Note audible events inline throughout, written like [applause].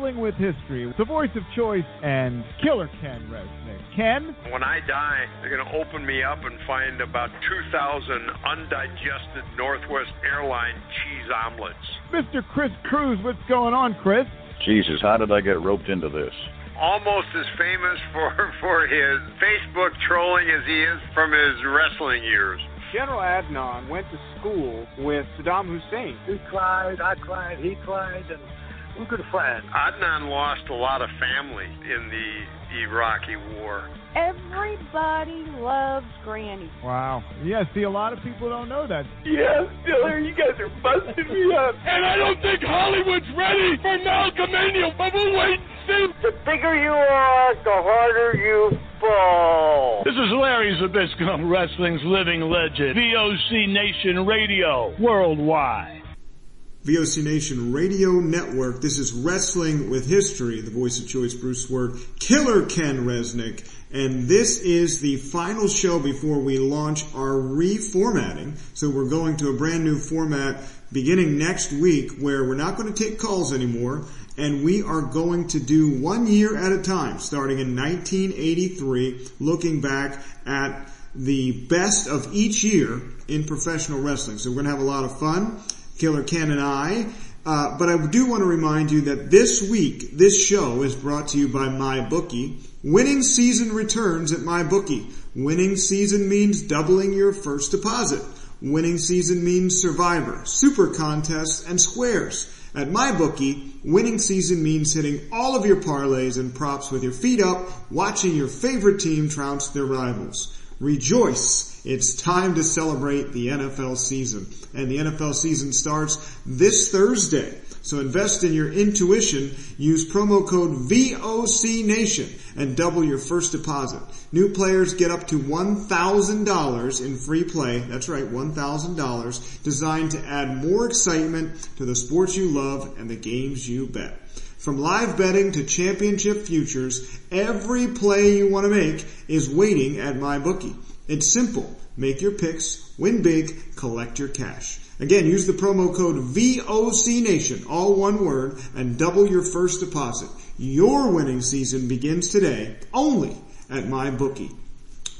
Wrestling with History, the voice of choice, and Killer Ken Resnick. Ken? When I die, they're going to open me up and find about 2,000 undigested Northwest Airline cheese omelets. Mr. Chris Cruz, what's going on, Chris? Jesus, how did I get roped into this? Almost as famous [laughs] for, for his Facebook trolling as he is from his wrestling years. General Adnan went to school with Saddam Hussein. He cried, I cried, he cried, and we're good friends. Adnan lost a lot of family in the Iraqi war. Everybody loves Granny. Wow. Yeah, see, a lot of people don't know that. Yeah, Diller, you guys are busting me up. And I don't think Hollywood's ready for Malcolmania, but we'll wait and see. The bigger you are, the harder you fall. This is Larry Zbyszko, wrestling's living legend. VOC Nation Radio, worldwide. VOC Nation Radio Network. This is Wrestling with History. The voice of choice, Bruce Wirt, Killer Ken Resnick. And this is the final show before we launch our reformatting. So we're going to a brand new format beginning next week where we're not going to take calls anymore and we are going to do one year at a time starting in 1983 looking back at the best of each year in professional wrestling. So we're going to have a lot of fun. Killer Ken and I. Uh, but I do want to remind you that this week, this show is brought to you by MyBookie. Winning season returns at MyBookie. Winning season means doubling your first deposit. Winning season means Survivor, Super Contests, and Squares. At MyBookie, winning season means hitting all of your parlays and props with your feet up, watching your favorite team trounce their rivals. Rejoice! It's time to celebrate the NFL season. And the NFL season starts this Thursday. So invest in your intuition. Use promo code VOC Nation and double your first deposit. New players get up to $1,000 in free play. That's right, $1,000 designed to add more excitement to the sports you love and the games you bet. From live betting to championship futures, every play you want to make is waiting at MyBookie. It's simple. Make your picks, win big, collect your cash. Again, use the promo code VOC Nation, all one word, and double your first deposit. Your winning season begins today, only at MyBookie.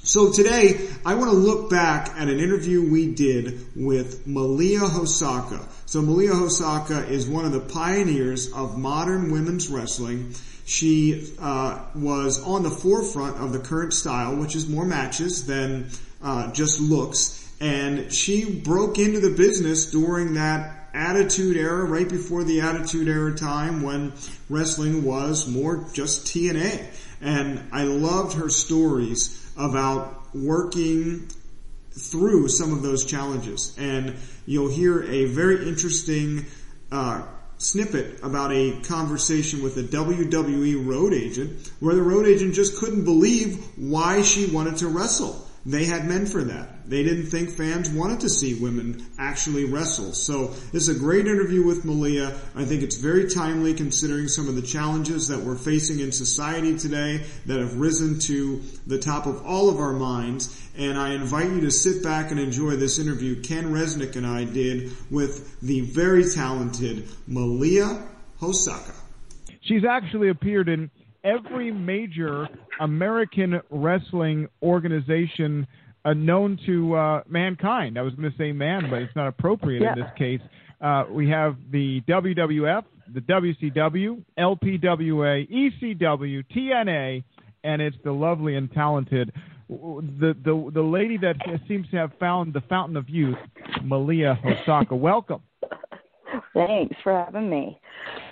So today, I want to look back at an interview we did with Malia Hosaka. So Malia Hosaka is one of the pioneers of modern women's wrestling. She uh, was on the forefront of the current style, which is more matches than uh, just looks. And she broke into the business during that attitude era, right before the attitude era time when wrestling was more just T&A. And I loved her stories about working through some of those challenges. And you'll hear a very interesting uh, snippet about a conversation with a WWE road agent where the road agent just couldn't believe why she wanted to wrestle. They had men for that. They didn't think fans wanted to see women actually wrestle. So this is a great interview with Malia. I think it's very timely considering some of the challenges that we're facing in society today that have risen to the top of all of our minds. And I invite you to sit back and enjoy this interview Ken Resnick and I did with the very talented Malia Hosaka. She's actually appeared in every major American wrestling organization uh, known to uh, mankind. I was going to say man, but it's not appropriate Yeah. in this case. Uh, we have the WWF, the WCW, LPWA, ECW, TNA, and it's the lovely and talented, the the the lady that seems to have found the fountain of youth, Malia Hosaka. Welcome. [laughs] Thanks for having me.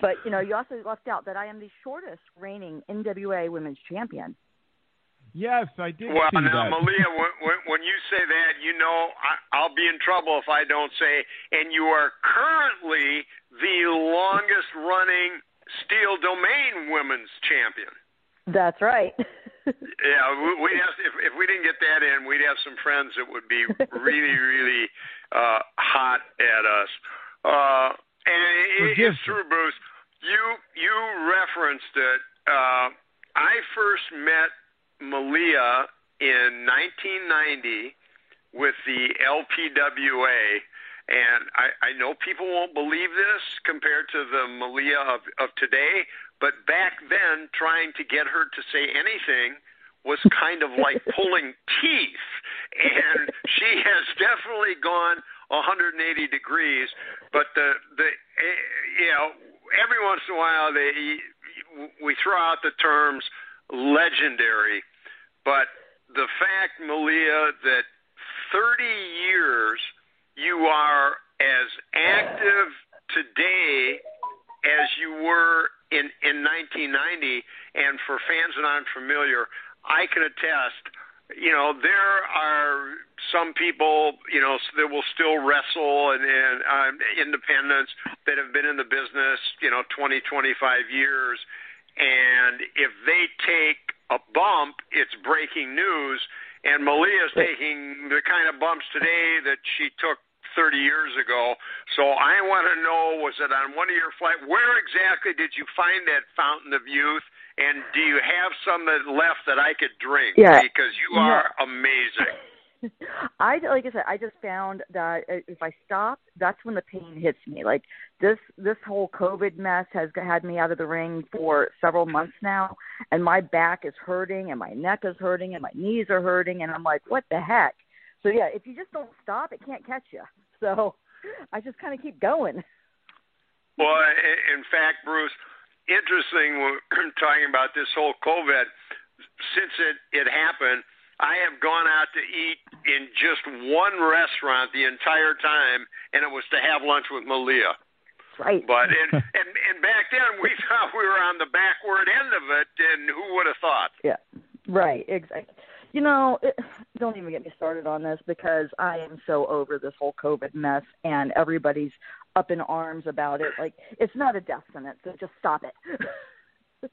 But you know, you also left out that I am the shortest reigning NWA Women's Champion. Yes, I did Well, see now, that. Malia, when, when, when you say that, you know I, I'll be in trouble if I don't say, and you are currently the longest running Steel Domain Women's Champion. That's right. [laughs] Yeah, we, we'd have if if we didn't get that in, we'd have some friends that would be really, [laughs] really uh, hot at us. Uh, and it, it's true, Bruce. You you referenced it. Uh, I first met Malia in 1990 with the LPWA. And I, I know people won't believe this compared to the Malia of, of today, but back then, trying to get her to say anything was kind of like [laughs] pulling teeth. And she has definitely gone 180 degrees. But the the eh, you know every once in a while they we throw out the terms legendary, but the fact, Malia, that 30 years you are as active today as you were in in 1990, and for fans that aren't familiar, I can attest. You know, there are some people, you know, that will still wrestle and, and um, independents that have been in the business, you know, 20, 25 years, and if they take a bump, it's breaking news. And Malia's taking the kind of bumps today that she took 30 years ago. So I want to know was it on one of your flights? Where exactly did you find that fountain of youth? And do you have some that left that I could drink? Yeah. Because you are amazing. [laughs] I like I said, I just found that if I stop, that's when the pain hits me. Like this, this whole COVID mess has had me out of the ring for several months now, and my back is hurting, and my neck is hurting, and my knees are hurting, and I'm like, what the heck? So yeah, if you just don't stop, it can't catch you. [laughs] So I just kind of keep going. Well, in fact, Bruce, interesting we're [clears throat] talking about this whole COVID. Since it it happened, I have gone out to eat in just one restaurant the entire time, and it was to have lunch with Malia. Right. But and [laughs] and and back then we thought we were on the backward end of it, and who would have thought? Yeah. Right. Exactly. You know, it, [sighs] don't even get me started on this because I am so over this whole COVID mess, and everybody's up in arms about it. Like it's not a death sentence, so just stop it.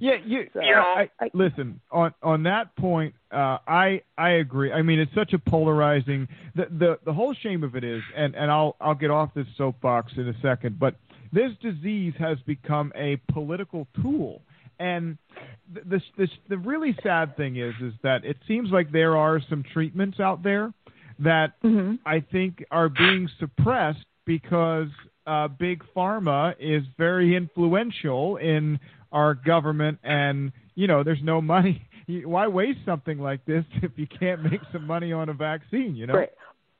Yeah, you, [laughs] So, I, I, listen on on that point. Uh, I I agree. I mean, it's such a polarizing. The the the whole shame of it is, and and I'll I'll get off this soapbox in a second, but this disease has become a political tool. And the, the the the really sad thing is is that it seems like there are some treatments out there that I think are being suppressed because uh, big pharma is very influential in our government, and you know, there's no money. [laughs] Why waste something like this [laughs] if you can't make some money on a vaccine? You know. Right.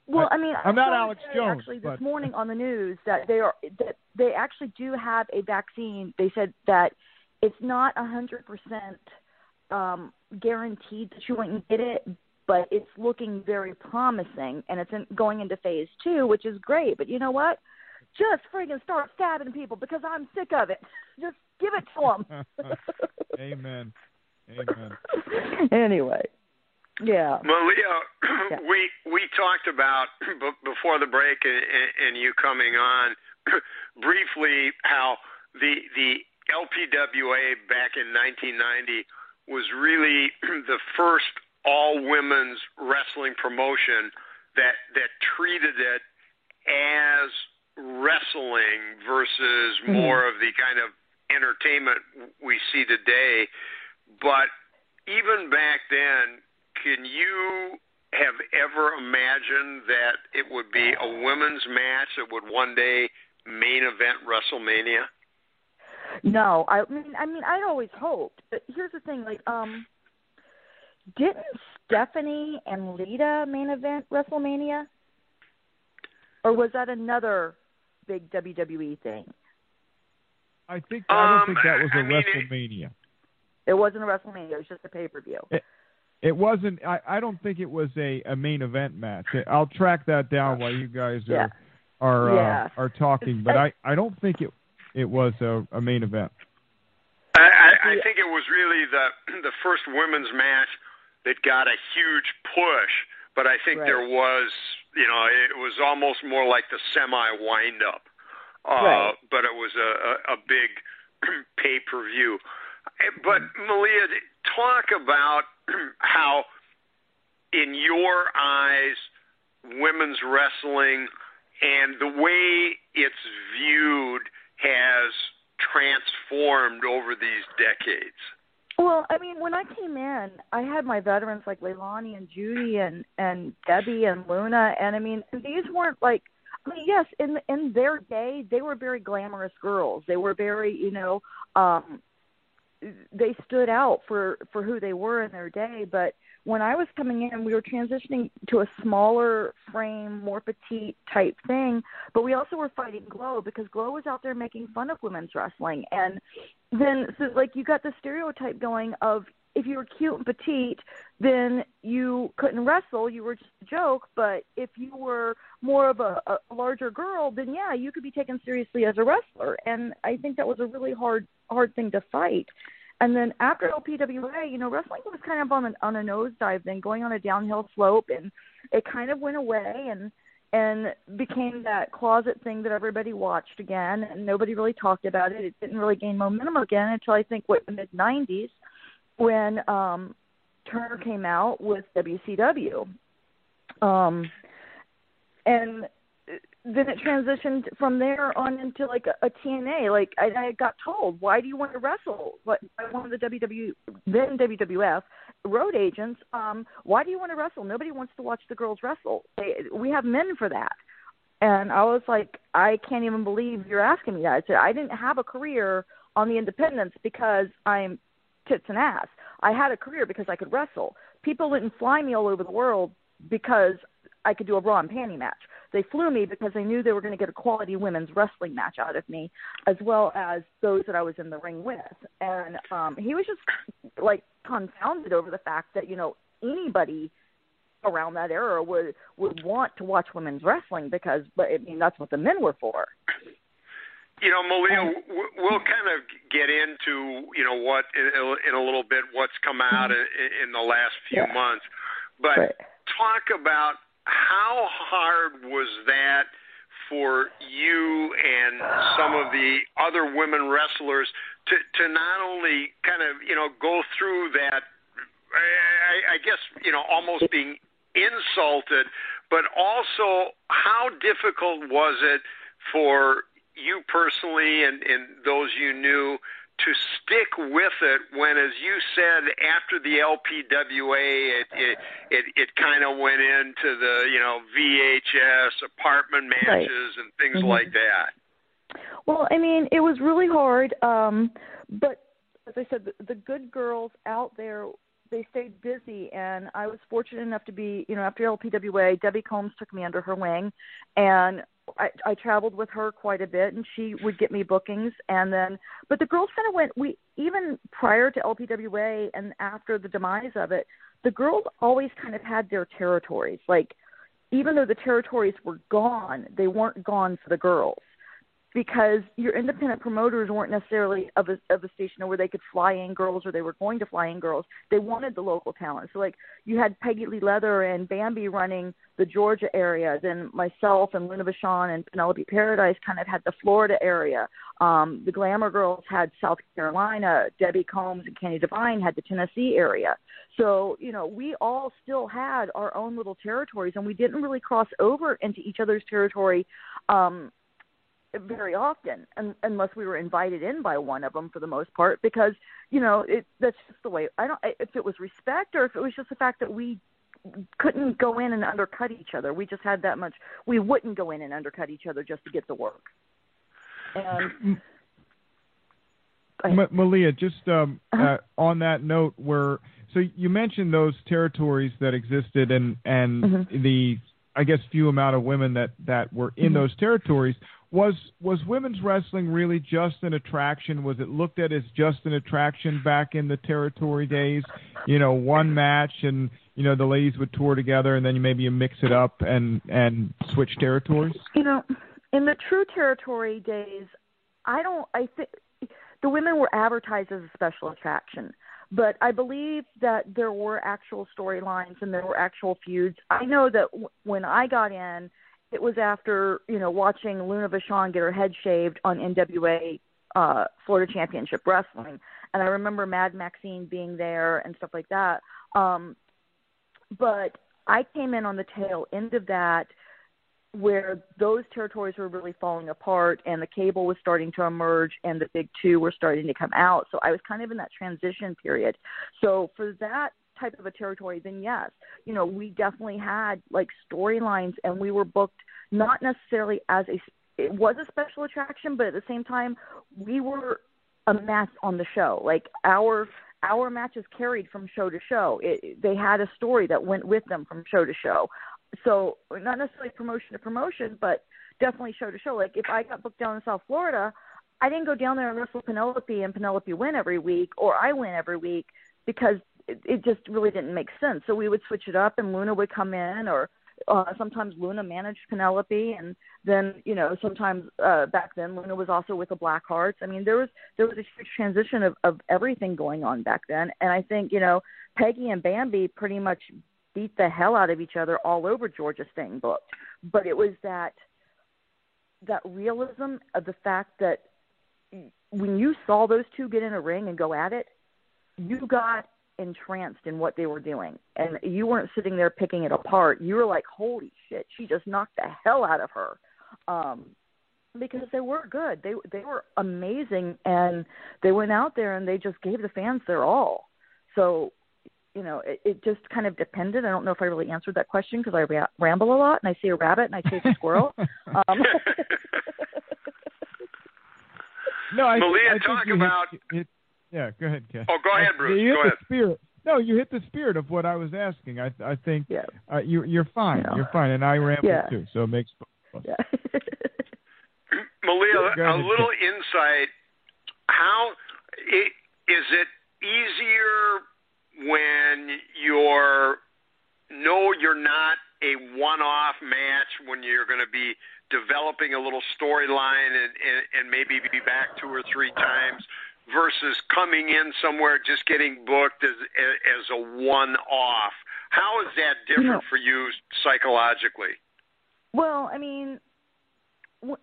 Well, I mean, I'm I not Alex Jones, Actually, but this morning on the news that they are that they actually do have a vaccine. They said that it's not a hundred percent um guaranteed that you won't get it, but it's looking very promising, and it's in, going into phase two, which is great. But you know what? Just friggin' start stabbing people because I'm sick of it. [laughs] Just give it to them. [laughs] Amen. Amen. [laughs] anyway. Yeah. Malia, [clears throat] we we talked about [clears throat] before the break and, and you coming on [clears throat] briefly how the the LPWA back in 1990 was really [clears throat] the first all women's wrestling promotion that that treated it as wrestling versus Mm-hmm. more of the kind of entertainment we see today. But even back then, can you have ever imagined that it would be a women's match that would one day main event WrestleMania? No, I mean, I mean, I'd always hoped, but here's the thing: like, um, didn't Stephanie and Lita main event WrestleMania, or was that another big WWE thing? I think I don't Um, think that was a I mean, WrestleMania. It wasn't a WrestleMania; it was just a pay per view. It wasn't. I, I don't think it was a, a main event match. I'll track that down while you guys are Yeah. are Yeah. uh, are talking. But I, I don't think it it was a, a main event. I, I, I think it was really the [clears throat] the first women's match that got a huge push, but I think Right. there was, you know, it was almost more like the semi wind up, uh, Right. but it was a, a, a big [clears throat] pay per view. But Malia, talk about [clears throat] how, in your eyes, women's wrestling and the way it's viewed has transformed over these decades. Well, I mean, when I came in, I had my veterans like Leilani and Judy and and Debbie and Luna, and I mean, these weren't like. I mean, yes, in in their day, they were very glamorous girls. They were very, you know, um, they stood out for for who they were in their day. But when I was coming in, we were transitioning to a smaller frame, more petite type thing. But we also were fighting Glow because Glow was out there making fun of women's wrestling, and then so like you got the stereotype going of if you were cute and petite, then you couldn't wrestle. You were just a joke. But if you were more of a, a larger girl, then yeah, you could be taken seriously as a wrestler. And I think that was a really hard hard thing to fight. And then after LPWA, you know, wrestling was kind of on a, on a nosedive, then going on a downhill slope, and it kind of went away and and became that closet thing that everybody watched again, and nobody really talked about it. It didn't really gain momentum again until I think what the mid '90s, when um, Turner came out with WCW, um, and then it transitioned from there on into like a, a TNA. Like I, I got told, why do you want to wrestle? What by one of the WW then WWF road agents? Um, why do you want to wrestle? Nobody wants to watch the girls wrestle. They, we have men for that. And I was like, I can't even believe you're asking me that. I said I didn't have a career on the independents because I'm tits and ass. I had a career because I could wrestle. People didn't fly me all over the world because I could do a bra and panty match. They flew me because they knew they were going to get a quality women's wrestling match out of me, as well as those that I was in the ring with. And um, he was just like confounded over the fact that you know anybody around that era would would want to watch women's wrestling because, but I mean that's what the men were for. You know, Malia, we'll kind of get into you know what in, a little bit what's come out in, in the last few Yeah. months, but Right. talk about how hard was that for you and some of the other women wrestlers to to not only kind of you know go through that I, I guess you know almost being insulted, but also how difficult was it for you personally and, and those you knew to stick with it when, as you said, after the LPWA, it it it, it kind of went into the you know VHS apartment matches Right. and things Mhm. like that. Well, I mean, it was really hard, um, but as I said, the, the good girls out there they stayed busy, and I was fortunate enough to be, you know, after LPWA, Debbie Combs took me under her wing, and I, I traveled with her quite a bit, and she would get me bookings, and then, but the girls kind of went. We even prior to LPWA and after the demise of it, the girls always kind of had their territories. Like, even though the territories were gone, they weren't gone for the girls because your independent promoters weren't necessarily of a of a station where they could fly in girls or they were going to fly in girls. They wanted the local talent. So like you had Peggy Lee Leather and Bambi running the Georgia area, then myself and Luna Vachon and Penelope Paradise kind of had the Florida area. Um, the Glamour Girls had South Carolina. Debbie Combs and Candi Devine had the Tennessee area. So you know we all still had our own little territories, and we didn't really cross over into each other's territory. Um, very often un- unless we were invited in by one of them for the most part because you know it that's just the way i don't if it was respect or if it was just the fact that we couldn't go in and undercut each other we just had that much we wouldn't go in and undercut each other just to get the work and M- Malia, just um, Uh-huh. uh, on that note, where so you mentioned those territories that existed, and and Mm-hmm. the I guess few amount of women that that were in Mhm. those territories. Was was women's wrestling really just an attraction? Was it looked at as just an attraction back in the territory days? You know, one match, and you know the ladies would tour together, and then you maybe you mix it up and and switch territories. you know in the true territory days i don't i think the women were advertised as a special attraction but i believe that there were actual storylines and there were actual feuds i know that w- when i got in it was after you know watching luna vachon get her head shaved on nwa uh florida championship wrestling and i remember mad maxine being there and stuff like that um but i came in on the tail end of that where those territories were really falling apart and the cable was starting to emerge and the big two were starting to come out. So I was kind of in that transition period. So for that type of a territory, then yes, you know, we definitely had like storylines and we were booked not necessarily as a, it was a special attraction, but at the same time, we were a match on the show. Like our, our matches carried from show to show. It, they had a story that went with them from show to show so not necessarily promotion to promotion, but definitely show to show. Like if I got booked down in South Florida, I didn't go down there and wrestle Penelope and Penelope win every week, or I win every week because it, it just really didn't make sense. So we would switch it up, and Luna would come in, or uh, sometimes Luna managed Penelope, and then you know sometimes uh, back then Luna was also with the Blackhearts. I mean there was there was a huge transition of, of everything going on back then, and I think you know Peggy and Bambi pretty much beat the hell out of each other all over Georgia staying booked. But it was that that realism of the fact that when you saw those two get in a ring and go at it, you got entranced in what they were doing. And you weren't sitting there picking it apart. You were like, Holy shit, she just knocked the hell out of her. Um because they were good. They they were amazing and they went out there and they just gave the fans their all. So you know, it, it just kind of depended. I don't know if I really answered that question because I ra- ramble a lot and I see a rabbit and I chase a squirrel. [laughs] Um, No, I, Malia, I think talk you hit- about- it, yeah, go ahead, Ken. Oh, go ahead, Bruce. You hit Go the ahead. spirit. No, you hit the spirit of what I was asking. I I think Yeah. uh, you you're fine. Yeah. You're fine, and I ramble Yeah. too, so it makes. yeah. [laughs] Malia, Go a ahead, little insight. How i- is it easier when you're no, you're not a one-off match when you're going to be developing a little storyline and, and and maybe be back two or three times versus coming in somewhere just getting booked as as a one-off. How is that different for you psychologically? Well, I mean,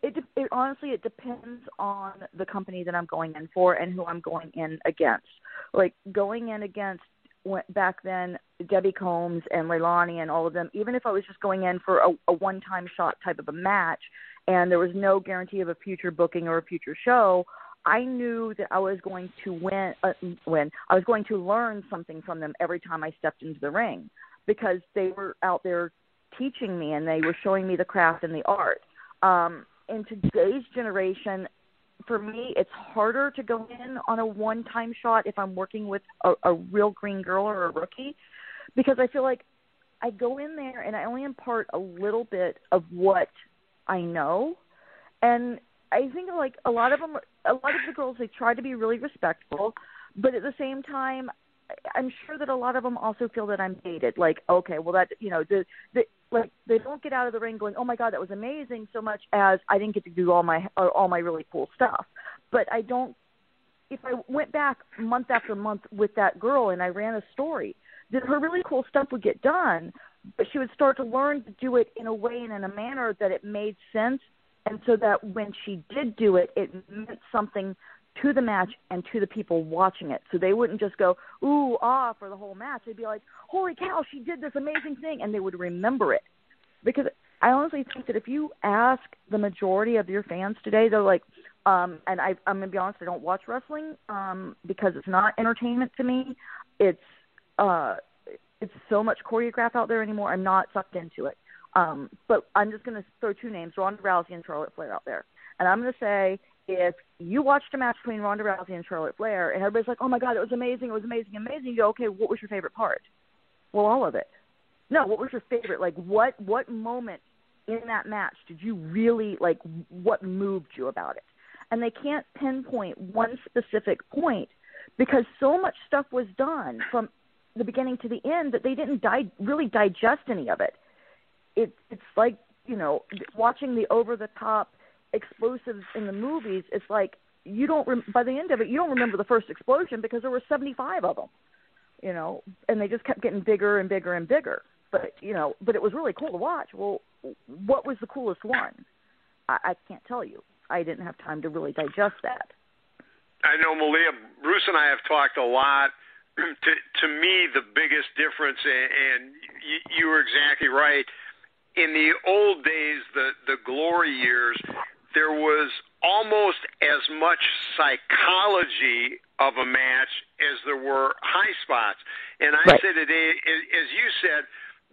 it, it honestly it depends on the company that I'm going in for and who I'm going in against. Like going in against went back then Debbie Combs and Leilani and all of them. Even if I was just going in for a, a one-time shot type of a match, and there was no guarantee of a future booking or a future show. I knew that I was going to win. Uh. I was going to learn something from them every time I stepped into the ring, because they were out there teaching me and they were showing me the craft and the art. Um, in today's generation, for me, it's harder to go in on a one-time shot if I'm working with a, a real green girl or a rookie, because I feel like I go in there and I only impart a little bit of what I know, and I think like a lot of them, a lot of the girls, they try to be really respectful, but at the same time, I'm sure that a lot of them also feel that I'm dated. Like, okay, well that you know the the like they don't get out of the ring going, oh my god, that was amazing, so much as I didn't get to do all my uh, all my really cool stuff. But I don't. If I went back month after month with that girl and I ran a story, that her really cool stuff would get done, but she would start to learn to do it in a way and in a manner that it made sense, and so that when she did do it, it meant something to the match and to the people watching it. So they wouldn't just go, ooh, ah, for the whole match. They'd be like, holy cow, she did this amazing thing. And they would remember it. Because I honestly think that if you ask the majority of your fans today, they're like, um, and I, I'm to be honest, I don't watch wrestling um, because it's not entertainment to me. It's, uh, it's so much choreograph out there anymore. I'm not sucked into it. Um, but I'm just going to throw two names, Ronda Rousey and Charlotte Flair out there. And I'm going to say if you watched a match between Ronda Rousey and Charlotte Flair, and everybody's like, "Oh my God, it was amazing! It was amazing, amazing!" You go, "Okay, what was your favorite part?" Well, all of it. No, what was your favorite? Like, what what moment in that match did you really like? What moved you about it? And they can't pinpoint one specific point because so much stuff was done from the beginning to the end that they didn't di- really digest any of it. It it's like you know watching the over the top explosives in the movies, it's like you don't rem- by the end of it you don't remember the first explosion because there were 75 of them you know and they just kept getting bigger and bigger and bigger. But you know but it was really cool to watch. Well what was the coolest one? I, I can't tell you. I didn't have time to really digest that. I know malia bruce and i have talked a lot. [clears throat] To to me the biggest difference and, and you, you were exactly right in the old days the the glory years there was almost as much psychology of a match as there were high spots. And I right. said today, as you said,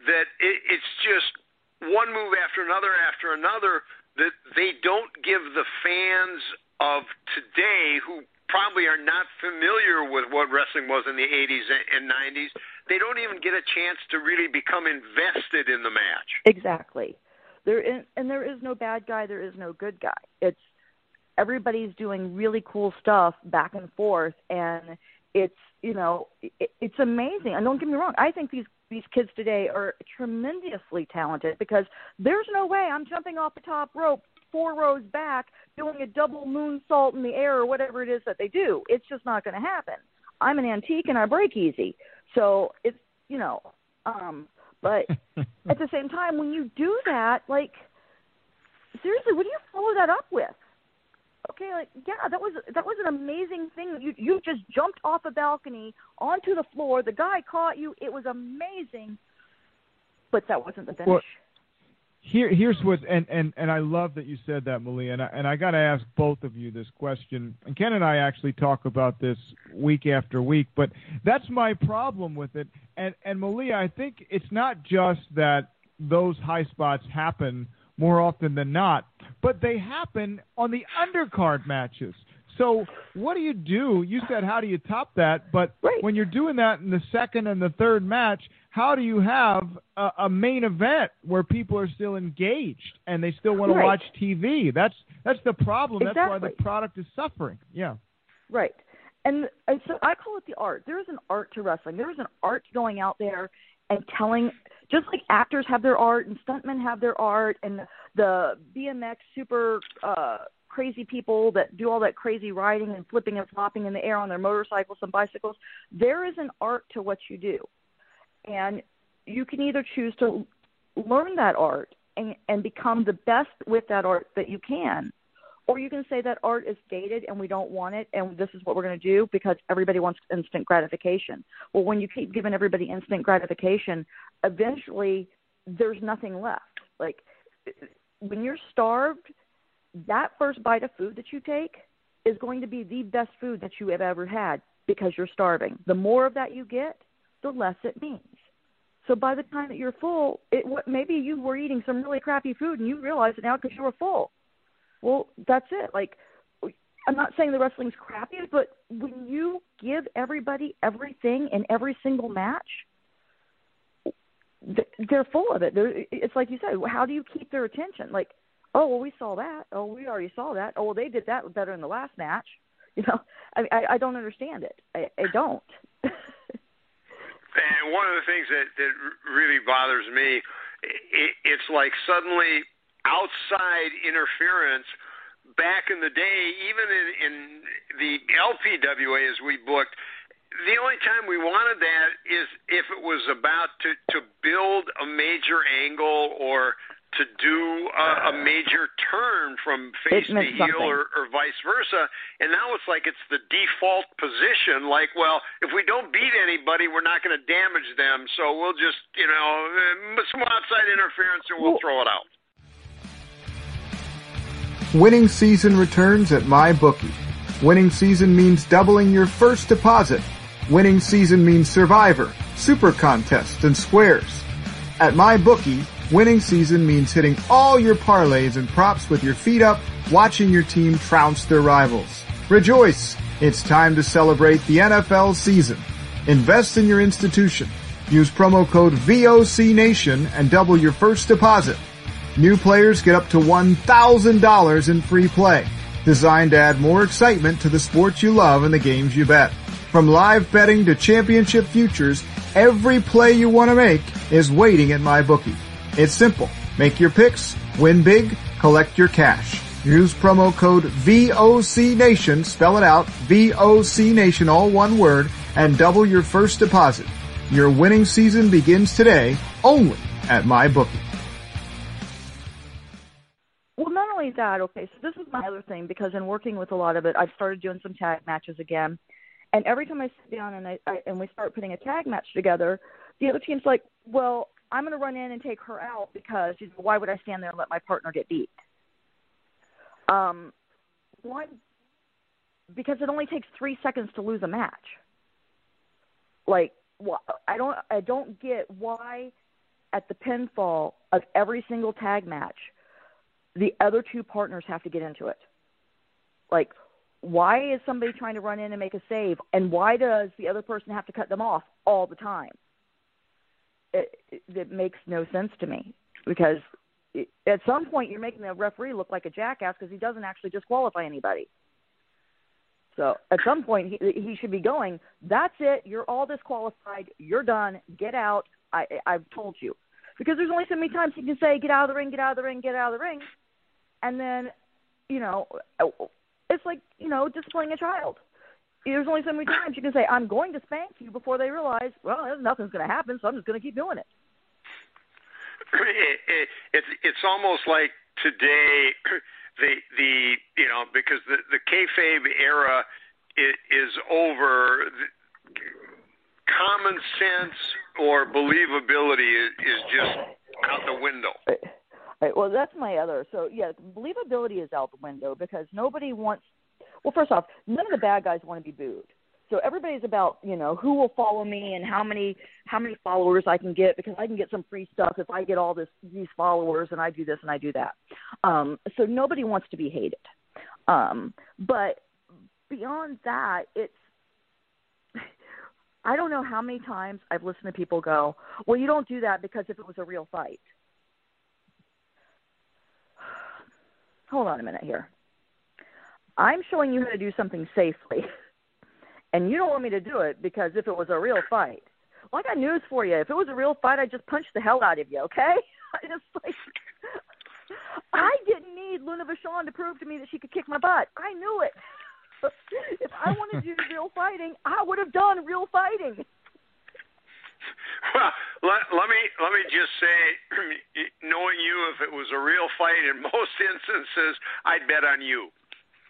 that it, it's just one move after another after another that they don't give the fans of today who probably are not familiar with what wrestling was in the 80s and 90s, they don't even get a chance to really become invested in the match. Exactly. There is, and there is no bad guy. There is no good guy. It's everybody's doing really cool stuff back and forth, and it's you know it, it's amazing. And don't get me wrong, I think these these kids today are tremendously talented because there's no way I'm jumping off the top rope four rows back doing a double moonsault in the air or whatever it is that they do. It's just not going to happen. I'm an antique and I break easy, so it's you know um but [laughs] at the same time, when you do that, like seriously, what do you follow that up with? Okay, like yeah, that was that was an amazing thing. You you just jumped off a balcony onto the floor. The guy caught you. It was amazing, but that wasn't the finish. Well, here here's what and and and I love that you said that, Malia. And I, and I got to ask both of you this question. And Ken and I actually talk about this week after week, but that's my problem with it. And and Malia, I think it's not just that those high spots happen more often than not, but they happen on the undercard matches. So what do you do? You said how do you top that, but right. when you're doing that in the second and the third match, how do you have a, a main event where people are still engaged and they still want right. to watch TV? That's that's the problem. Exactly. That's why the product is suffering. Yeah. Right. And, and so I call it the art. There is an art to wrestling. There is an art to going out there and telling just like actors have their art and stuntmen have their art and the BMX super uh crazy people that do all that crazy riding and flipping and flopping in the air on their motorcycles and bicycles. There is an art to what you do. And you can either choose to learn that art and, and become the best with that art that you can, or you can say that art is dated and we don't want it and this is what we're going to do because everybody wants instant gratification. Well, when you keep giving everybody instant gratification, eventually there's nothing left. Like when you're starved, that first bite of food that you take is going to be the best food that you have ever had because you're starving. The more of that you get, the less it means. So by the time that you're full, it maybe you were eating some really crappy food and you realize it now because you were full. Well, that's it. Like I'm not saying the wrestling's crappy, but when you give everybody everything in every single match, they're full of it. They're, it's like you said. How do you keep their attention? Like oh well we saw that. Oh we already saw that. Oh well they did that better in the last match. [laughs] You know i i, I don't understand it. I i don't. [laughs] And one of the things that that really bothers me, it, it's like suddenly outside interference. Back in the day, even in, in the LPWA, as we booked, the only time we wanted that is if it was about to to build a major angle or to do a, a major turn from face to heel or, or vice versa. And now it's like it's the default position. Like, well, if we don't beat anybody, we're not going to damage them, so we'll just, you know, eh, some outside interference and we'll throw it out. Winning season returns at MyBookie. Winning season means doubling your first deposit. Winning season means Survivor, Super Contest, and Squares. At MyBookie, winning season means hitting all your parlays and props with your feet up, watching your team trounce their rivals. Rejoice! It's time to celebrate the NFL season. Invest in your institution. Use promo code VOCNation and double your first deposit. New players get up to $1,000 in free play, designed to add more excitement to the sports you love and the games you bet. From live betting to championship futures, every play you want to make is waiting at MyBookie. It's simple. Make your picks, win big, collect your cash. Use promo code VOCNation, spell it out, VOCNation, all one word, and double your first deposit. Your winning season begins today, only at MyBookie. Well, not only that, okay, so this is my other thing because in working with a lot of it, I've started doing some tag matches again. And every time I sit down and I, I and we start putting a tag match together, the other team's like, "Well, I'm going to run in and take her out because you know, why would I stand there and let my partner get beat?" Um, one, because it only takes three seconds to lose a match. Like, I don't, I don't get why at the pinfall of every single tag match, the other two partners have to get into it. Like, why is somebody trying to run in and make a save, and why does the other person have to cut them off all the time? It, it, it makes no sense to me because it, at some point you're making the referee look like a jackass because he doesn't actually disqualify anybody. So at some point he he should be going. That's it. You're all disqualified. You're done. Get out. I I've told you because there's only so many times you can say get out of the ring, get out of the ring, get out of the ring, and then you know it's like you know disciplining a child. There's only so many times you can say I'm going to spank you before they realize well nothing's going to happen, so I'm just going to keep doing it. It, it, it's it's almost like today [clears throat] the the you know because the the kayfabe era is, is over. Common sense or believability is, is just out the window. Right, well, that's my other. So yeah, believability is out the window because nobody wants. Well, first off, none of the bad guys want to be booed. So everybody's about you know who will follow me and how many how many followers I can get because I can get some free stuff if I get all this these followers and I do this and I do that. Um, so nobody wants to be hated. Um, but beyond that, it's I don't know how many times I've listened to people go, "Well, you don't do that because if it was a real fight." [sighs] hold on a minute here. I'm showing you how to do something safely, [laughs] and you don't want me to do it because if it was a real fight, well, I got news for you. If it was a real fight, I'd just punch the hell out of you. Okay? [laughs] It's like [laughs] I didn't need Luna Vachon to prove to me that she could kick my butt. I knew it. if I wanted to do real fighting, I would have done real fighting. Well, let, let me let me just say, [clears throat] knowing you, if it was a real fight, in most instances, I'd bet on you.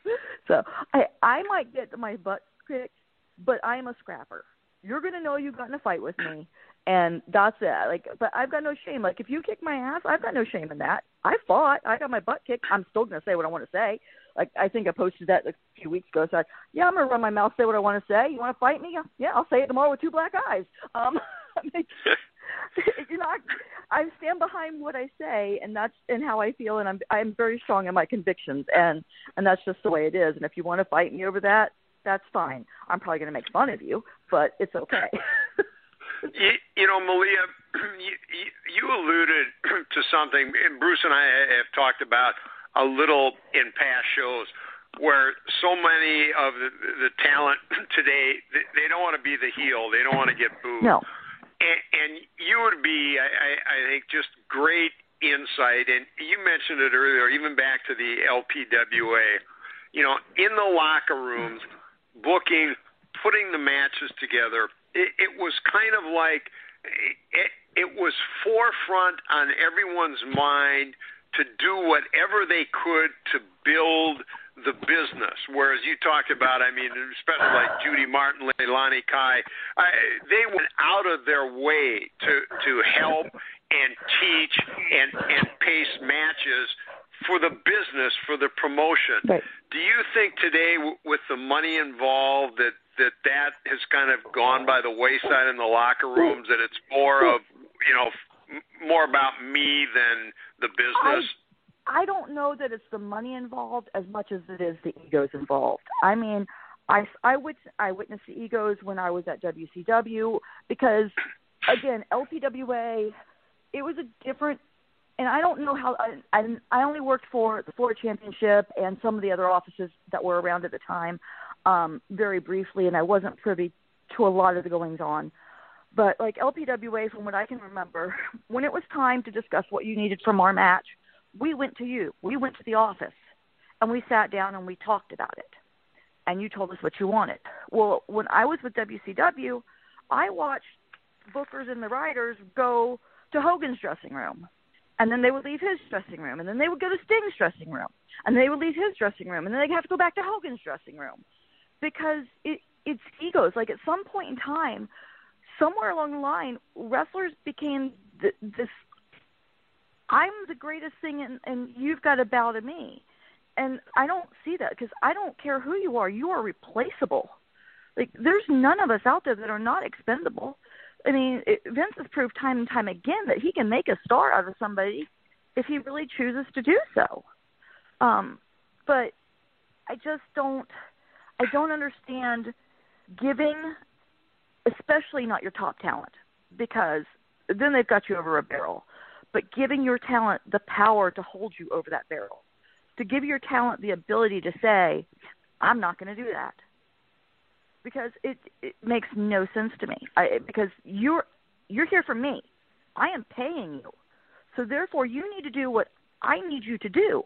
[laughs] So I I might get my butt kicked, but I'm a scrapper. You're gonna know you got in a fight with me, and that's it. Like, but I've got no shame. Like, if you kick my ass, I've got no shame in that. I fought. I got my butt kicked. I'm still gonna say what I want to say. Like, I think I posted that a few weeks ago. So, I, yeah, I'm gonna run my mouth, say what I want to say. You want to fight me? Yeah, I'll say it tomorrow with two black eyes. Um, [laughs] [laughs] you know, I, I stand behind what I say, and that's and how I feel, and I'm I'm very strong in my convictions, and and that's just the way it is. And if you want to fight me over that, that's fine. I'm probably going to make fun of you, but it's okay. [laughs] [laughs] you, you know, Malia, [clears throat] you, you alluded [clears throat] to something, and Bruce and I have talked about a little in past shows where so many of the, the talent [clears throat] today they, they don't want to be the heel, they don't want to get booed. No. And, and you would be, I, I, think, just great insight. And you mentioned it earlier, even back to the LPWA. You know, in the locker rooms, booking, putting the matches together. It, it was kind of like it, it was forefront on everyone's mind to do whatever they could to build the business. Whereas you talked about, I mean, especially like Judy Martin, Leilani Kai, I, they went out of their way to to help and teach and and pace matches for the business, for the promotion. Right. Do you think today, w- with the money involved, that that that has kind of gone by the wayside in the locker rooms? That it's more of you know more about me than the business. I, I don't know that it's the money involved as much as it is the egos involved. I mean, I I wit I witnessed the egos when I was at WCW because again, LPWA, it was a different. And I don't know how I, I I only worked for the Florida Championship and some of the other offices that were around at the time, um, very briefly, and I wasn't privy to a lot of the goings on. But like LPWA, from what I can remember, [laughs] when it was time to discuss what you needed from our match, we went to you. We went to the office, and we sat down and we talked about it. And you told us what you wanted. Well, when I was with WCW, I watched bookers and the writers go to Hogan's dressing room, and then they would leave his dressing room, and then they would go to Sting's dressing room, and they would leave his dressing room, and then they'd have to go back to Hogan's dressing room, because it it's egos. Like at some point in time, somewhere along the line, wrestlers became th- this. I'm the greatest thing, and, and you've got to bow to me. And I don't see that because I don't care who you are. You are replaceable. Like there's none of us out there that are not expendable. I mean, it, Vince has proved time and time again that he can make a star out of somebody if he really chooses to do so. Um, but I just don't. I don't understand giving, especially not your top talent, because then they've got you over a barrel. But giving your talent the power to hold you over that barrel, to give your talent the ability to say, "I'm not going to do that," because it it makes no sense to me. I, because you're you're here for me. I am paying you, so therefore you need to do what I need you to do.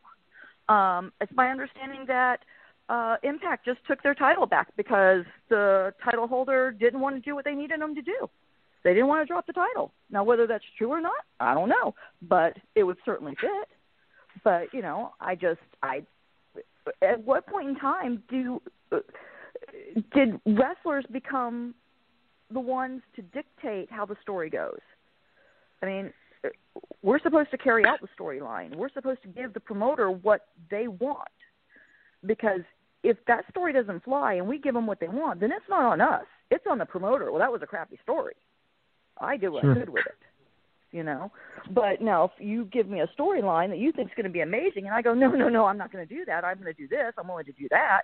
Um, it's my understanding that uh, Impact just took their title back because the title holder didn't want to do what they needed them to do. They didn't want to drop the title. Now, whether that's true or not, I don't know, but it would certainly fit. But you know, I just I. At what point in time do did wrestlers become the ones to dictate how the story goes? I mean, we're supposed to carry out the storyline. We're supposed to give the promoter what they want. Because if that story doesn't fly and we give them what they want, then it's not on us. It's on the promoter. Well, that was a crappy story. I did what Sure. I could with it. You know, but now if you give me a storyline that you think is going to be amazing, and I go, no, no, no, I'm not going to do that. I'm going to do this. I'm willing to do that,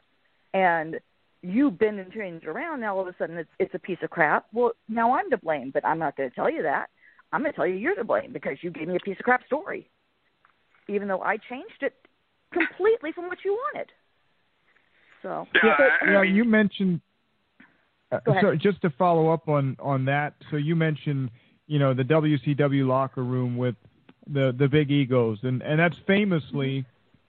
and you bend and change it around. Now all of a sudden it's it's a piece of crap. Well, now I'm to blame, but I'm not going to tell you that. I'm going to tell you you're to blame because you gave me a piece of crap story, even though I changed it completely from what you wanted. So, Yeah, but, yeah, you mentioned. Go ahead. So just to follow up on on that, so you mentioned you know the WCW locker room with the the big egos, and and that's famously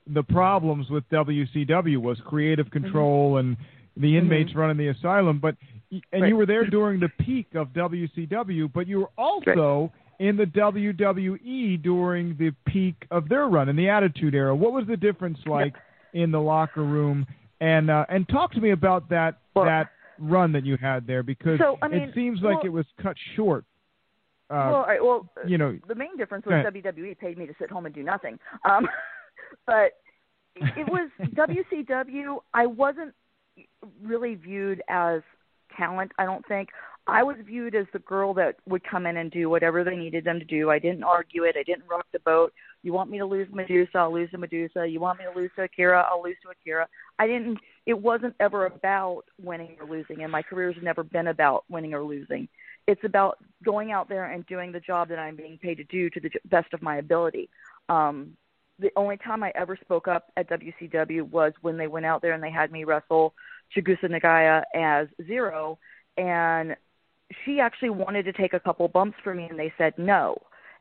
the problems with WCW was creative Mm-hmm. control and the inmates running the asylum. But and Right. you were there during the peak of WCW, but you were also in the WWE during the peak of their run in the Attitude Era. What was the difference like in the locker room? And uh, and talk to me about that that run that you had there because So, I mean, it seems like it was cut short. Uh, well, all right, well, you know, the main difference was. WWE paid me to sit home and do nothing. Um, [laughs] but it was [laughs] WCW. I wasn't really viewed as talent. I don't think I was viewed as the girl that would come in and do whatever they needed them to do. I didn't argue it. I didn't rock the boat. You want me to lose Medusa? I'll lose to Medusa. You want me to lose to Akira? I'll lose to Akira. I didn't. It wasn't ever about winning or losing, and my career's never been about winning or losing. It's about going out there and doing the job that I'm being paid to do to the best of my ability. Um, the only time I ever spoke up at WCW was when they went out there and they had me wrestle Chigusa Nagayo as Zero, and she actually wanted to take a couple bumps for me, and they said no.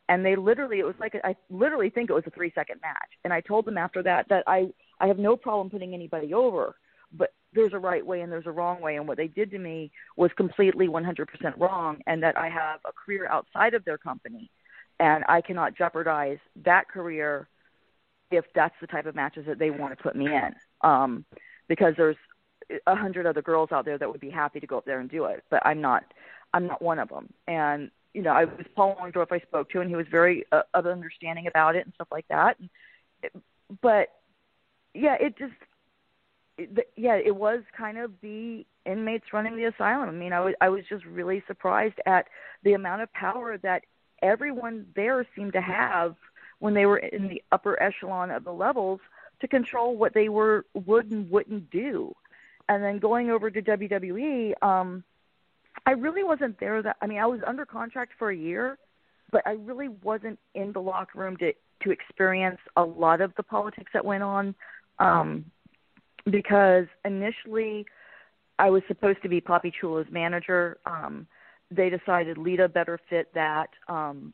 And they literally, it was like I literally think it was a three second match. And I told them after that that I I have no problem putting anybody over, but there's a right way and there's a wrong way. And what they did to me was completely 100% wrong, and that I have a career outside of their company, and I cannot jeopardize that career if that's the type of matches that they want to put me in. Um, because there's a hundred other girls out there that would be happy to go up there and do it, but I'm not. I'm not one of them. And you know, I was Paul Orndorff I spoke to, and he was very uh, understanding about it and stuff like that. And but yeah, it just it, yeah, it was kind of the inmates running the asylum. I mean, I was I was just really surprised at the amount of power that everyone there seemed to have when they were in the upper echelon of the levels to control what they were would and wouldn't do. And then going over to WWE, um, I really wasn't there. That I mean, I was under contract for a year, but I really wasn't in the locker room to to experience a lot of the politics that went on. Um, because initially I was supposed to be Papi Chulo's manager. Um, they decided Lita better fit that um,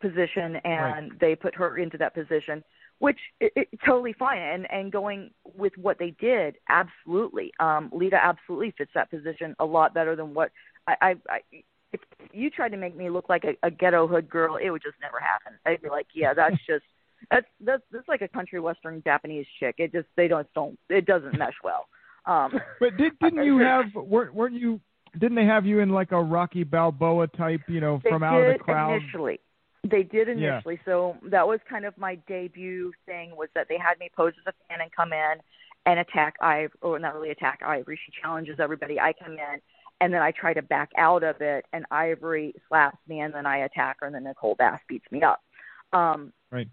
position, and right. they put her into that position, which it, it, totally fine. And and going with what they did, absolutely, um, Lita absolutely fits that position a lot better than what I. I, I if you tried to make me look like a, a ghetto hood girl, it would just never happen. I'd be like, yeah, that's [laughs] just that's that's that's like a country western Japanese chick. It just they don't don't it doesn't mesh well. Um, [laughs] but did didn't you have weren't weren't you didn't they have you in like a Rocky Balboa type you know from out of the crowd initially? They did initially. Yeah. So that was kind of my debut thing was that they had me pose as a fan and come in and attack Ivory, or not really attack Ivory. She challenges everybody. I come in and then I try to back out of it, and Ivory slaps me, and then I attack her, and then Nicole Bass beats me up. Um, right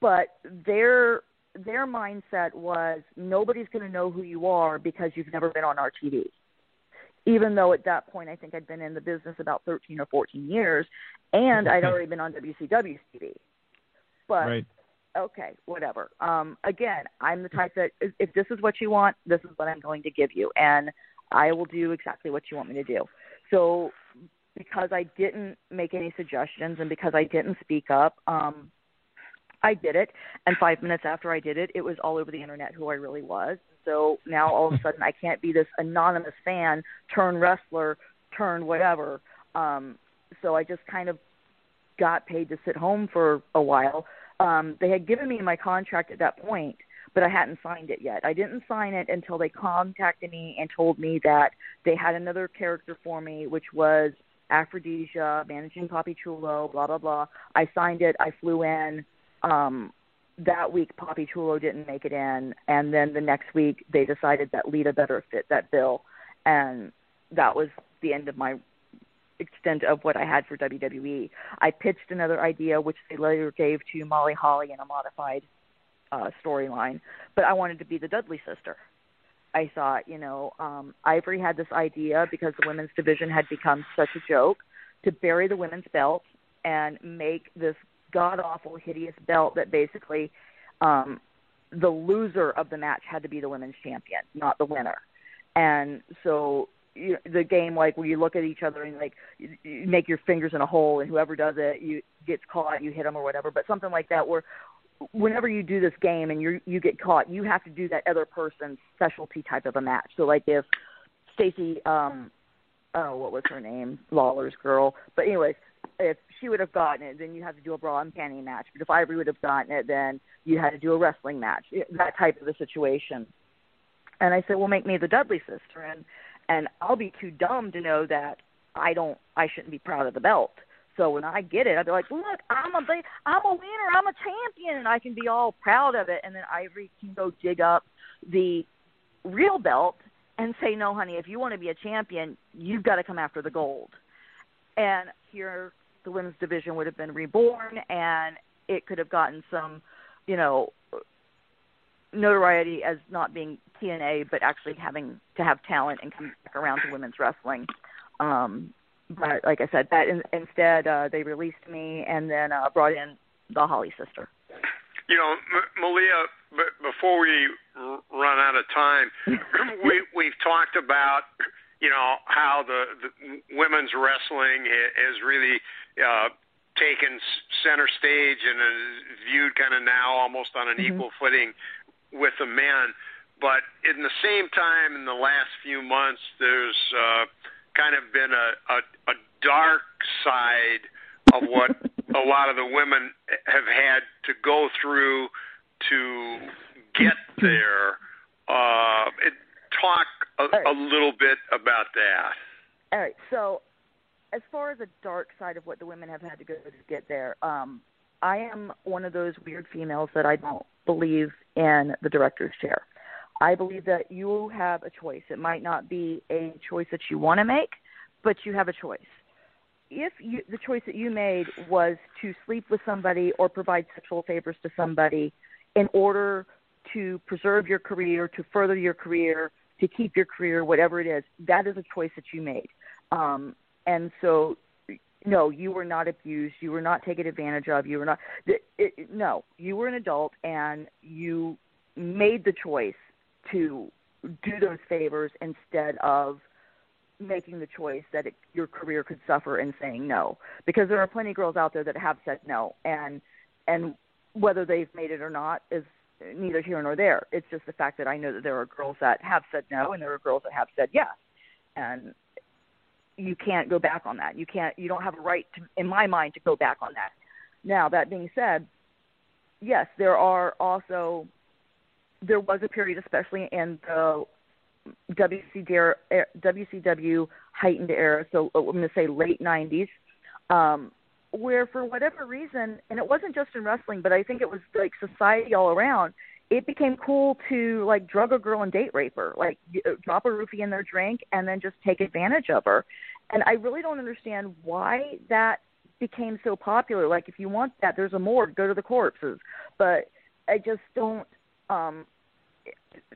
but their their mindset was nobody's going to know who you are because you've never been on our TV. Even though at that point I think I'd been in the business about 13 or 14 years, and I'd [laughs] already been on WCW's TV. But right. okay, whatever. Um, again, I'm the type that if this is what you want, this is what I'm going to give you, and I will do exactly what you want me to do. So because I didn't make any suggestions and because I didn't speak up, um, I did it, and five minutes after I did it, it was all over the internet who I really was. So now all of a [laughs] sudden, I can't be this anonymous fan, turn wrestler, turn whatever. Um, so I just kind of got paid to sit home for a while. Um, they had given me my contract at that point, but I hadn't signed it yet. I didn't sign it until they contacted me and told me that they had another character for me, which was Aphrodisia, managing Papi Chulo, blah blah blah. I signed it. I flew in um, that week Papi Chulo didn't make it in, and then the next week they decided that Lita better fit that bill, and that was the end of my extent of what I had for WWE. I pitched another idea, which they later gave to Molly Holly in a modified uh, storyline, but I wanted to be the Dudley sister. I thought, you know, um, Ivory had this idea because the women's division had become such a joke to bury the women's belt and make this god awful, hideous belt that basically um, the loser of the match had to be the women's champion, not the winner. And so you, the game, like where you look at each other and like you, you make your fingers in a hole, and whoever does it, you gets caught, you hit them or whatever. But something like that, where whenever you do this game and you you get caught, you have to do that other person's specialty type of a match. So like if Stacy, um, oh, what was her name? Lawler's girl. But anyways, if she would have gotten it, then you have to do a bra and panty match. But if Ivory would have gotten it, then you had to do a wrestling match. That type of a situation. And I said, well, make me the Dudley sister, and and I'll be too dumb to know that I don't, I shouldn't be proud of the belt. So when I get it, I'll be like, look, I'm a, I'm a winner, I'm a champion, and I can be all proud of it. And then Ivory can go dig up the real belt and say, no, honey, if you want to be a champion, you've got to come after the gold. And here the women's division would have been reborn and it could have gotten some, you know, notoriety as not being T&A, but actually having to have talent and come back around to women's wrestling. Um, but like I said, that in, instead uh, they released me and then uh, brought in the Holly sister. You know, M- Malia. B- before we r- run out of time, [laughs] we we've talked about you know how the, the women's wrestling has really uh, taken center stage and is viewed kind of now almost on an Mhm. equal footing with the men. But in the same time, in the last few months, there's uh, kind of been a, a, a dark side of what [laughs] a lot of the women have had to go through to get there. Uh, it, talk a, a little bit about that. All right. So, as far as the dark side of what the women have had to go to get there, um, I am one of those weird females that I don't believe in the director's chair. I believe that you have a choice. It might not be a choice that you want to make, but you have a choice. If you, the choice that you made was to sleep with somebody or provide sexual favors to somebody in order to preserve your career, to further your career, to keep your career, whatever it is, that is a choice that you made. Um, and so, no, you were not abused. You were not taken advantage of. You were not. It, it, no, you were an adult, and you made the choice to do those favors instead of making the choice that it, your career could suffer in saying no. Because there are plenty of girls out there that have said no, and and whether they've made it or not is neither here nor there. It's just the fact that I know that there are girls that have said no, and there are girls that have said yes, and you can't go back on that. You can't. You don't have a right, to, in my mind, to go back on that. Now, that being said, yes, there are also there was a period, especially in the WCW, WCW heightened era, so I'm going to say late 90s, um, where for whatever reason, and it wasn't just in wrestling, but I think it was like society all around, it became cool to like drug a girl and date rape her, like drop a roofie in their drink and then just take advantage of her. And I really don't understand why that became so popular. Like if you want that, there's a morgue, go to the corpses. But I just don't um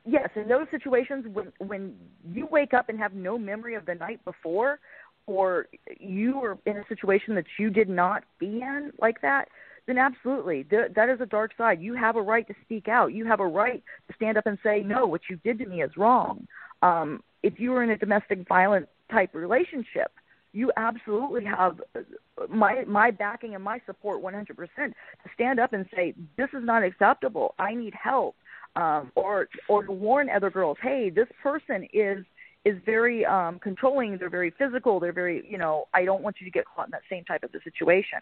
yes, in those situations when when you wake up and have no memory of the night before, or you are in a situation that you did not be in like that, then absolutely, th- that is a dark side. You have a right to speak out. You have a right to stand up and say, no, what you did to me is wrong. Um, if you were in a domestic violence type relationship, you absolutely have my my backing and my support 100% to stand up and say this is not acceptable. I need help um, or or to warn other girls, hey, this person is is very um, controlling. They're very physical. They're very, you know, I don't want you to get caught in that same type of a situation.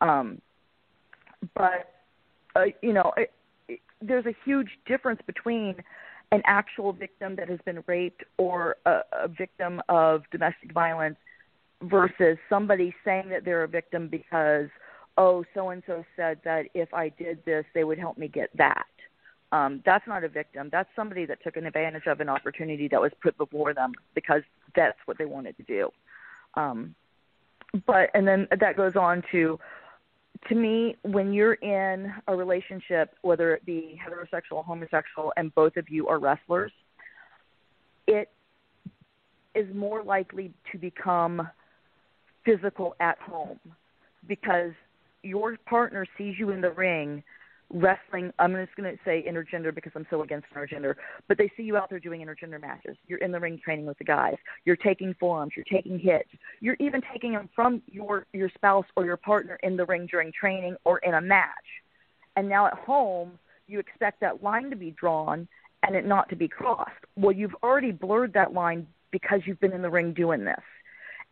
Um, but uh, you know, it, it, there's a huge difference between an actual victim that has been raped or a, a victim of domestic violence versus somebody saying that they're a victim because oh so and so said that if I did this they would help me get that um, that's not a victim. That's somebody that took an advantage of an opportunity that was put before them because that's what they wanted to do. Um, but and then that goes on to, to me, when you're in a relationship, whether it be heterosexual, homosexual, and both of you are wrestlers, it is more likely to become physical at home because your partner sees you in the ring wrestling i'm just going to say intergender because i'm so against intergender but they see you out there doing intergender matches. You're in the ring training with the guys. You're taking forearms. You're taking hits. You're even taking them from your your spouse or your partner in the ring during training or in a match. And now at home you expect that line to be drawn and it not to be crossed. Well you've already blurred that line because you've been in the ring doing this.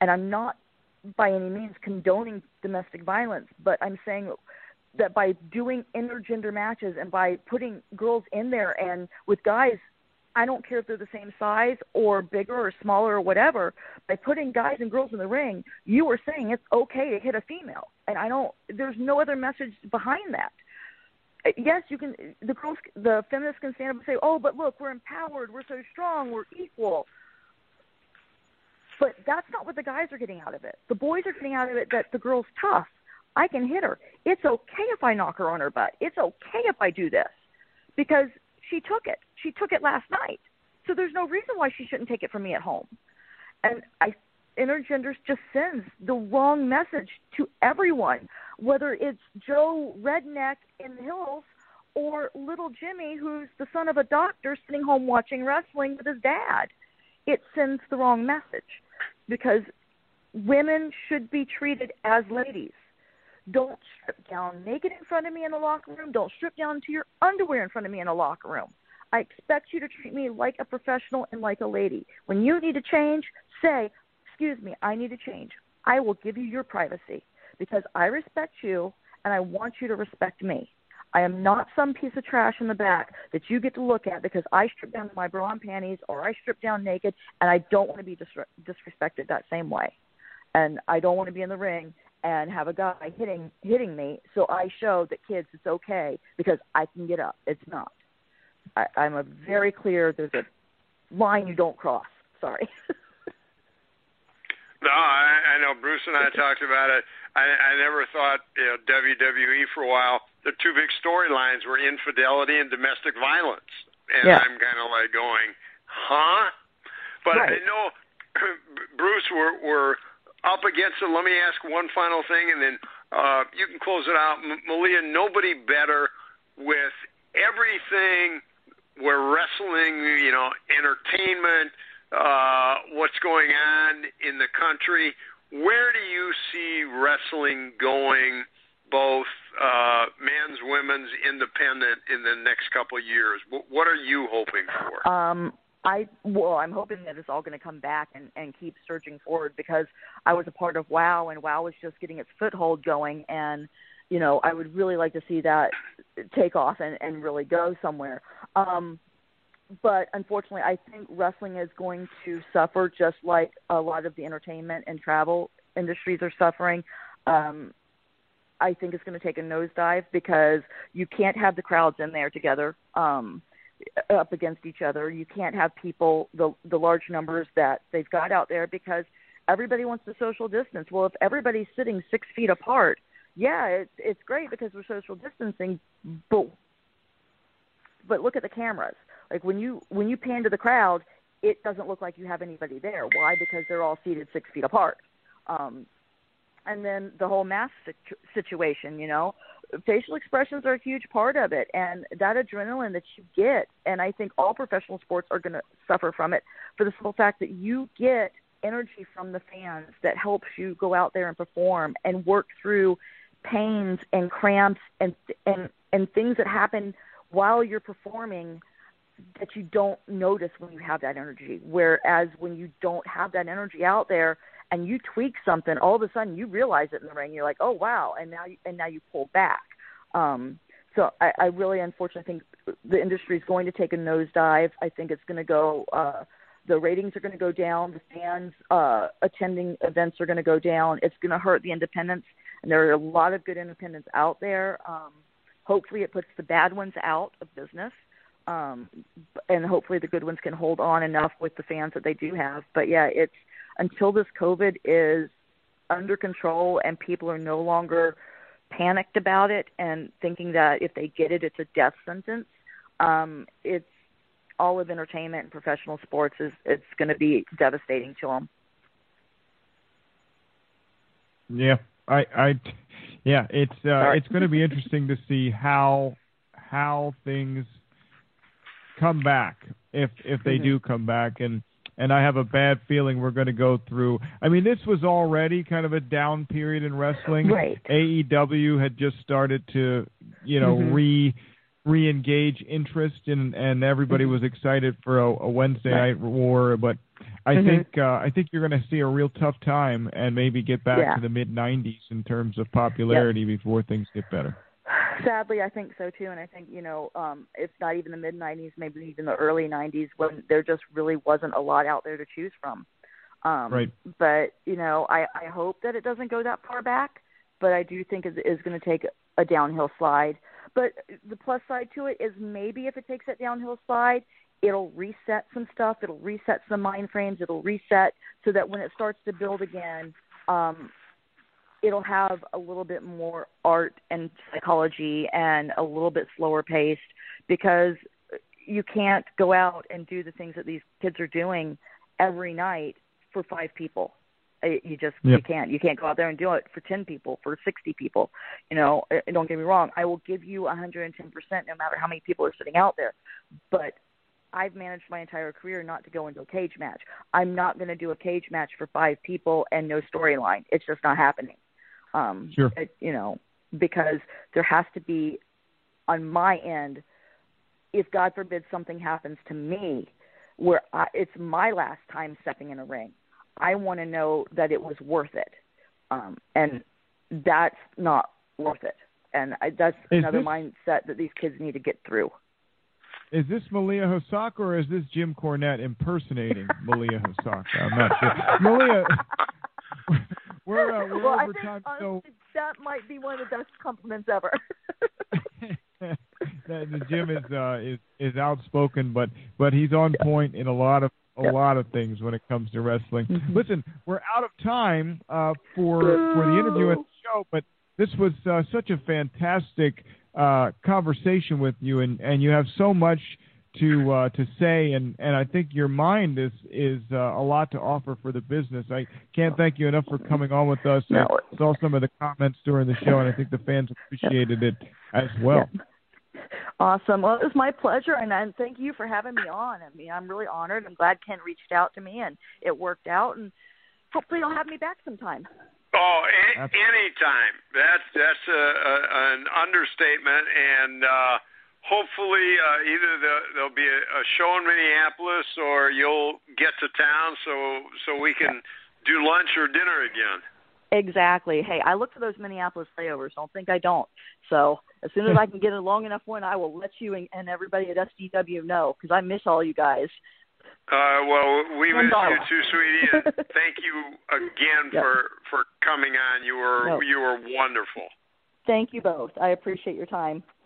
And i'm not by any means condoning domestic violence but i'm saying that by doing intergender matches and by putting girls in there and with guys I don't care if they're the same size or bigger or smaller or whatever. By putting guys and girls in the ring, you are saying it's okay to hit a female, and I don't. There's no other message behind that. Yes, you can. The girls, the feminists can stand up and say, "Oh, but look, we're empowered. We're so strong. We're equal." But that's not what the guys are getting out of it. The boys are getting out of it that the girl's tough. I can hit her. It's okay if I knock her on her butt. It's okay if I do this because she took it. She took it last night. So there's no reason why she shouldn't take it from me at home. And I intergenders just sends the wrong message to everyone, whether it's Joe Redneck in the hills or little Jimmy who's the son of a doctor sitting home watching wrestling with his dad. it sends the wrong message because women should be treated as ladies. Don't strip down naked in front of me in the locker room. Don't strip down to your underwear in front of me in the locker room. I expect you to treat me like a professional and like a lady. When you need to change, say, Excuse me, I need to change. I will give you your privacy because I respect you and I want you to respect me. I am not some piece of trash in the back that you get to look at because I strip down to my bra and panties or I strip down naked and I don't want to be dis- disrespected that same way. And I don't want to be in the ring and have a guy hitting hitting me so I show that kids it's okay because I can get up. It's not. I, I'm a very clear there's a line you don't cross. Sorry. [laughs] no, I, I know Bruce and I talked about it. I, I never thought you know WWE for a while the two big storylines were infidelity and domestic violence, and yeah. I'm kind of like going, huh? But right. I know, [clears throat] Bruce, we're we're up against it. Let me ask one final thing, and then uh, you can close it out. M- Malia, nobody better with everything where wrestling, you know, entertainment, uh, what's going on in the country. Where do you see wrestling going? both uh, men's, women's, independent in the next couple of years? What are you hoping for? Um, I well, I'm hoping that it's all going to come back and, and keep surging forward because I was a part of WoW and WoW was just getting its foothold going, and you know I would really like to see that take off and, and really go somewhere. Um, but unfortunately, I think wrestling is going to suffer just like a lot of the entertainment and travel industries are suffering. Um, I think it's going to take a nosedive because you can't have the crowds in there together um, up against each other. You can't have people the the large numbers that they've got out there because everybody wants to social distance. Well, if everybody's sitting six feet apart, yeah, it's it's great because we're social distancing, but but look at the cameras. Like when you when you pan to the crowd, it doesn't look like you have anybody there. Why? Because they're all seated six feet apart. Um, and then the whole mask situ- situation you know facial expressions are a huge part of it and that adrenaline that you get and i think all professional sports are going to suffer from it for the simple fact that you get energy from the fans that helps you go out there and perform and work through pains and cramps and and and things that happen while you're performing that you don't notice when you have that energy. Whereas when you don't have that energy out there and you tweak something, all of a sudden you realize it in the ring. You're like, oh wow, and now you, and now you pull back. Um, so I, I really, unfortunately, think the industry is going to take a nosedive. I think it's going to go. Uh, the ratings are going to go down. The fans uh, attending events are going to go down. It's going to hurt the independents, and there are a lot of good independents out there. Um, hopefully, it puts the bad ones out of business, um, and hopefully, the good ones can hold on enough with the fans that they do have. But yeah, it's until this COVID is under control and people are no longer panicked about it and thinking that if they get it, it's a death sentence. Um, it's all of entertainment and professional sports is it's going to be devastating to them. Yeah, I, I, yeah, it's uh, it's going to be interesting to see how how things come back if if they mm-hmm. do come back and and I have a bad feeling we're going to go through. I mean, this was already kind of a down period in wrestling. Right. AEW had just started to, you know, mm-hmm. re re-engage interest in, and everybody mm-hmm. was excited for a, a Wednesday right. night war. But I mm-hmm. think uh, I think you're going to see a real tough time and maybe get back yeah. to the mid 90s in terms of popularity yep. before things get better. Sadly, I think so too, and I think you know, um, it's not even the mid '90s, maybe even the early '90s, when there just really wasn't a lot out there to choose from. Um, right. But you know, I, I hope that it doesn't go that far back, but I do think it is going to take a downhill slide. But the plus side to it is maybe if it takes that downhill slide, it'll reset some stuff. It'll reset some mind frames. It'll reset so that when it starts to build again, um, it'll have a little bit more art and psychology and a little bit slower paced because you can't go out and do the things that these kids are doing every night for five people. Uh, you just yep. you can't. You can't go out there and do it for ten people, for sixty people. You know, uh, uh, don't get me wrong. I will give you a 110 percent, no matter how many people are sitting out there. But I've managed my entire career not to go into a cage match. I'm not going to do a cage match for five people and no storyline. It's just not happening. Um, sure. It, you know, because there has to be, on my end, if God forbid something happens to me, where I, it's my last time stepping in a ring, I want to know that it was worth it, um, and that's not worth it. And I, that's Is another this- mindset that these kids need to get through. Is this Malia Hosaka or is this Jim Cornette impersonating Malia Hosaka? I'm not sure. Malia, we're uh, [laughs] we're well, I think time, honestly, so that might be one of the best compliments ever. [laughs] the Jim is uh, is is outspoken, but but he's on point in a lot of a lot of things when it comes to wrestling. Mm-hmm. Listen, we're out of time uh, for for the interview and the show, but this was uh, such a fantastic uh, conversation with you, and and you have so much to uh, to say, and and I think your mind is is uh, a lot to offer for the business. I can't thank you enough for coming on with us. No. I saw some of the comments during the show, and I think the fans appreciated it as well. Awesome. Well, it was my pleasure, and, and thank you for having me on. I mean, I'm really honored. I'm glad Ken reached out to me, and it worked out. And hopefully, you'll have me back sometime. Oh, a- anytime. That's that's a, a, an understatement, and uh, hopefully, uh, either the, there'll be a, a show in Minneapolis, or you'll get to town so so we can do lunch or dinner again. Exactly. Hey, I look for those Minneapolis layovers. Don't think I don't. So as soon as I can get a long enough one, I will let you and, and everybody at SDW know because I miss all you guys. Uh, well, we miss you too, sweetie. And [laughs] thank you again Yep. for for coming on. You were No. you were wonderful. Thank you both. I appreciate your time.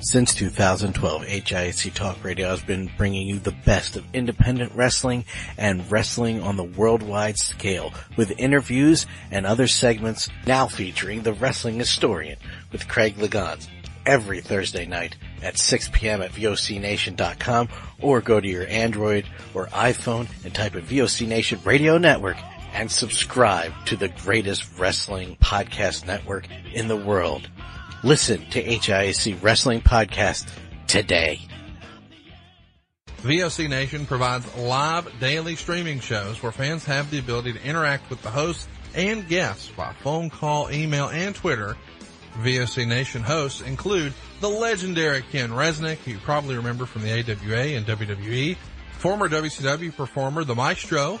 Since 2012, HISC Talk Radio has been bringing you the best of independent wrestling and wrestling on the worldwide scale with interviews and other segments now featuring the wrestling historian with Craig Legans every Thursday night at 6 p.m. at VOCNation.com or go to your Android or iPhone and type in VOC Nation Radio Network and subscribe to the greatest wrestling podcast network in the world. Listen to HIAC Wrestling Podcast today. VOC Nation provides live daily streaming shows where fans have the ability to interact with the hosts and guests by phone call, email, and Twitter. VOC Nation hosts include the legendary Ken Resnick, who you probably remember from the AWA and WWE, former WCW performer The Maestro,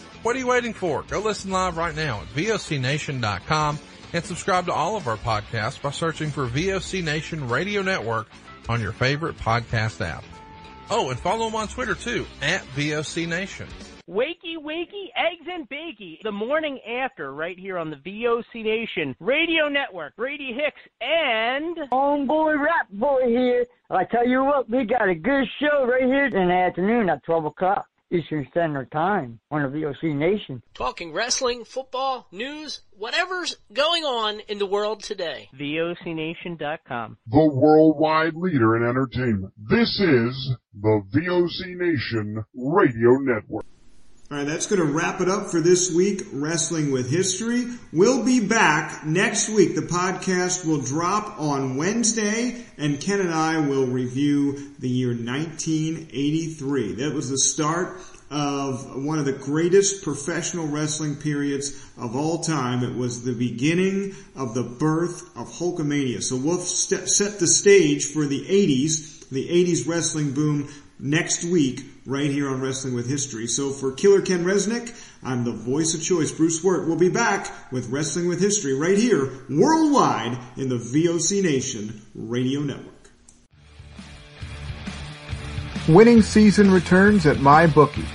What are you waiting for? Go listen live right now at VOCNation.com and subscribe to all of our podcasts by searching for VOC Nation Radio Network on your favorite podcast app. Oh, and follow them on Twitter too, at VOC Nation. Wakey, wakey, eggs and bakey. The morning after, right here on the VOC Nation Radio Network. Brady Hicks and Homeboy Rap Boy here. I tell you what, we got a good show right here in the afternoon at 12 o'clock Eastern Standard Time on the VOC Nation. Talking wrestling, football, news, whatever's going on in the world today. VOCNation.com. the worldwide leader in entertainment. This is the VOC Nation Radio Network. All right, that's going to wrap it up for this week, Wrestling with History. We'll be back next week. The podcast will drop on Wednesday, and Ken and I will review the year 1983. That was the start of one of the greatest professional wrestling periods of all time. It was the beginning of the birth of Hulkamania. So we'll set the stage for the 80s, the 80s wrestling boom next week right here on Wrestling with History. So for Killer Ken Resnick, I'm the voice of choice, Bruce Wirt. We'll be back with Wrestling with History right here worldwide in the VOC Nation Radio Network. Winning season returns at MyBookie.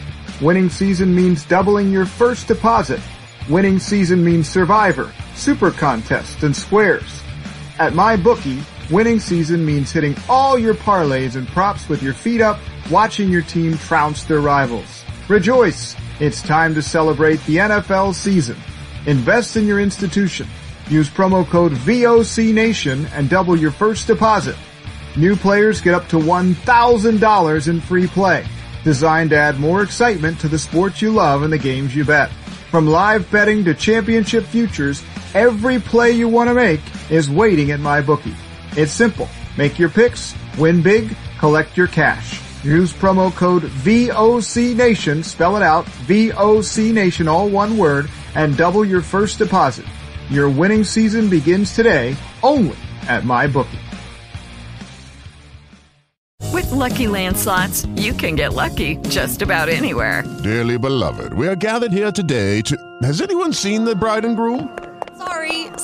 Winning season means doubling your first deposit. Winning season means Survivor, Super Contest, and Squares. At MyBookie, winning season means hitting all your parlays and props with your feet up, watching your team trounce their rivals. Rejoice! It's time to celebrate the NFL season. Invest in your institution. Use promo code VOCNation and double your first deposit. New players get up to $1,000 in free play, designed to add more excitement to the sports you love and the games you bet. From live betting to championship futures, every play you want to make is waiting at MyBookie. It's simple. Make your picks, win big, collect your cash. Use promo code VOCNation, spell it out, VOCNation, all one word, and double your first deposit. Your winning season begins today, only at MyBookie. With Lucky Land slots, you can get lucky just about anywhere. Dearly beloved, we are gathered here today to... Has anyone seen the bride and groom? Sorry,